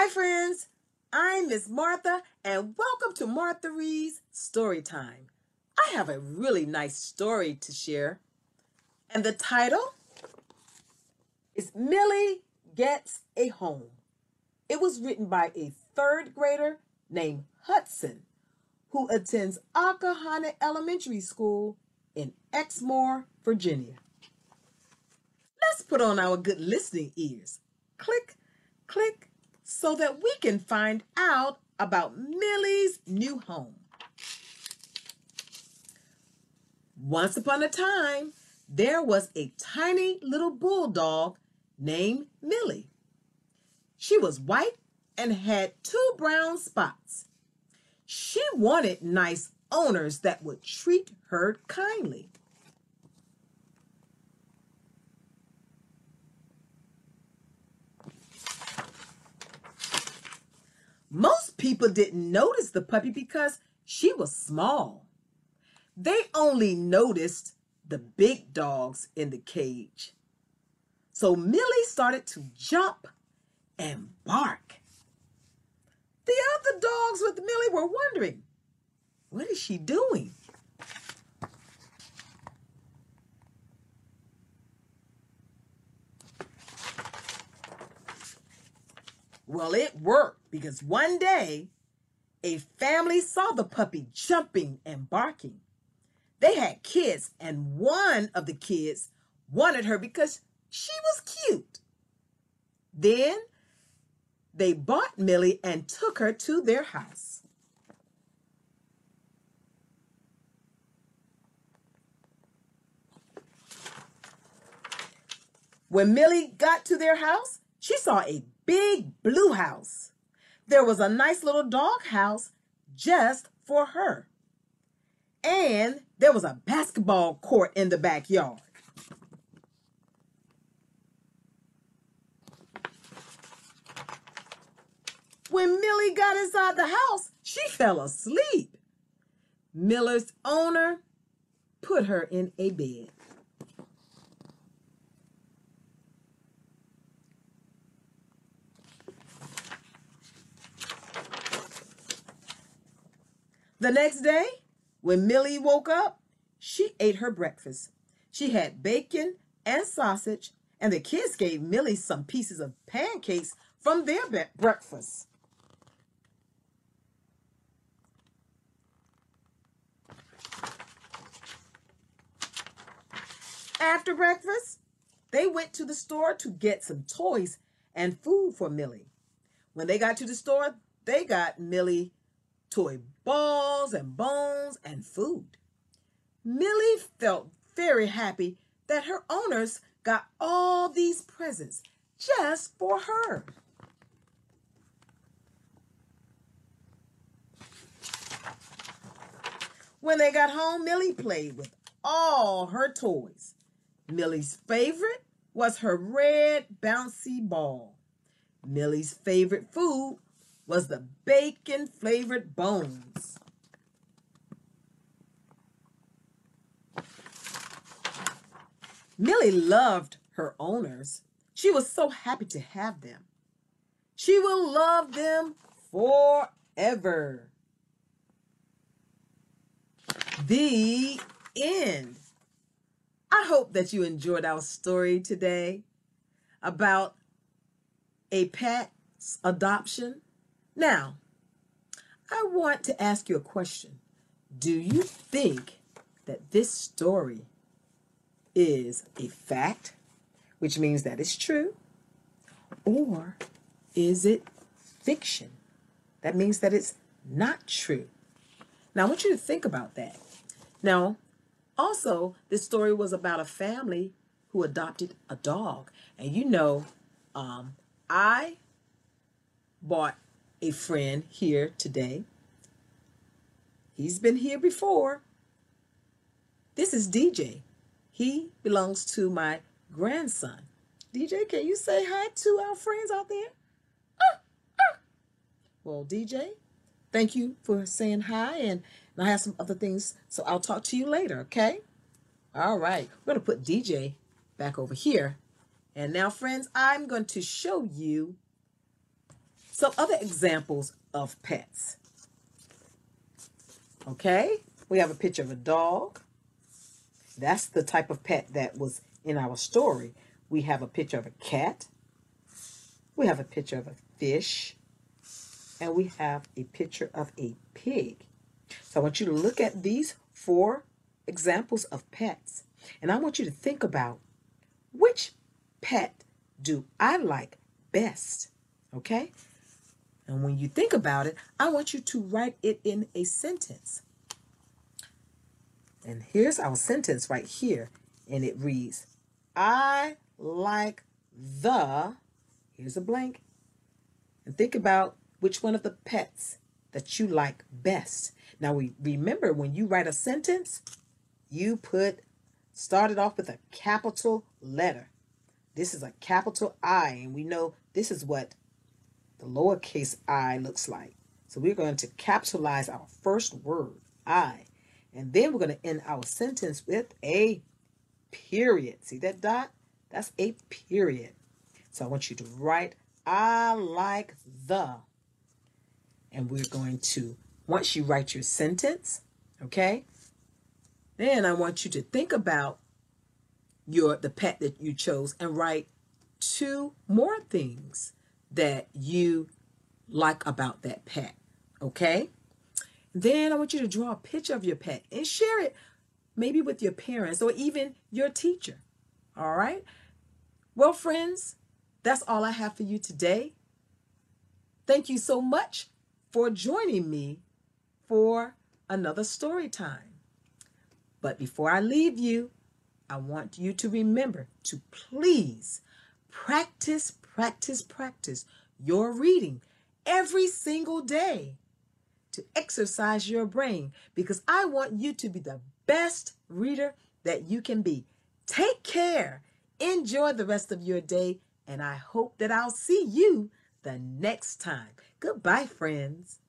Hi, friends. I'm Miss Martha, and welcome to Martha Reed's Story Time. I have a really nice story to share, and the title is Millie Gets a Home. It was written by a third grader named Hudson who attends Occohannock Elementary School in Exmore, Virginia. Let's put on our good listening ears. Click, click, so that we can find out about Millie's new home. Once upon a time, there was a tiny little bulldog named Millie. She was white and had two brown spots. She wanted nice owners that would treat her kindly. Most people didn't notice the puppy because she was small. They only noticed the big dogs in the cage. So Millie started to jump and bark. The other dogs with Millie were wondering, what is she doing? Well, it worked because one day a family saw the puppy jumping and barking. They had kids, and one of the kids wanted her because she was cute. Then they bought Millie and took her to their house. When Millie got to their house, she saw a big blue house. There was a nice little dog house just for her. And there was a basketball court in the backyard. When Millie got inside the house, she fell asleep. Miller's owner put her in a bed. The next day, when Millie woke up, she ate her breakfast. She had bacon and sausage, and the kids gave Millie some pieces of pancakes from their breakfast. After breakfast, they went to the store to get some toys and food for Millie. When they got to the store, they got Millie toy balls and bones and food. Millie felt very happy that her owners got all these presents just for her. When they got home, Millie played with all her toys. Millie's favorite was her red bouncy ball. Millie's favorite food was the bacon flavored bones. Millie loved her owners. She was so happy to have them. She will love them forever. The end. I hope that you enjoyed our story today about a pet's adoption. Now, I want to ask you a question. Do you think that this story is a fact, which means that it's true, or is it fiction? That means that it's not true. Now, I want you to think about that. Now, also, this story was about a family who adopted a dog. And you know, um, I bought a friend here today. He's been here before. This is DJ. He belongs to my grandson. DJ, can you say hi to our friends out there? Ah, ah. Well, DJ, thank you for saying hi and and I have some other things, so I'll talk to you later, okay? All right, we're going to put DJ back over here. And now, friends, I'm going to show you some other examples of pets. Okay, we have a picture of a dog. That's the type of pet that was in our story. We have a picture of a cat. We have a picture of a fish. And we have a picture of a pig. So I want you to look at these four examples of pets. And I want you to think about which pet do I like best? Okay? And when you think about it, I want you to write it in a sentence. And here's our sentence right here. And it reads, I like the, here's a blank. And think about which one of the pets that you like best. Now we remember when you write a sentence, you put started off with a capital letter. This is a capital I, and we know this is what the lowercase i looks like. So we're going to capitalize our first word, I. And then we're going to end our sentence with a period. See that dot? That's a period. So I want you to write, I like the. And we're going to, once you write your sentence, okay, then I want you to think about your the pet that you chose and write two more things that you like about that pet. Okay? Then I want you to draw a picture of your pet and share it maybe with your parents or even your teacher. All right? Well, friends, that's all I have for you today. Thank you so much for joining me for another story time. But before I leave you, I want you to remember to please practice practice, practice your reading every single day to exercise your brain because I want you to be the best reader that you can be. Take care. Enjoy the rest of your day, and I hope that I'll see you the next time. Goodbye, friends.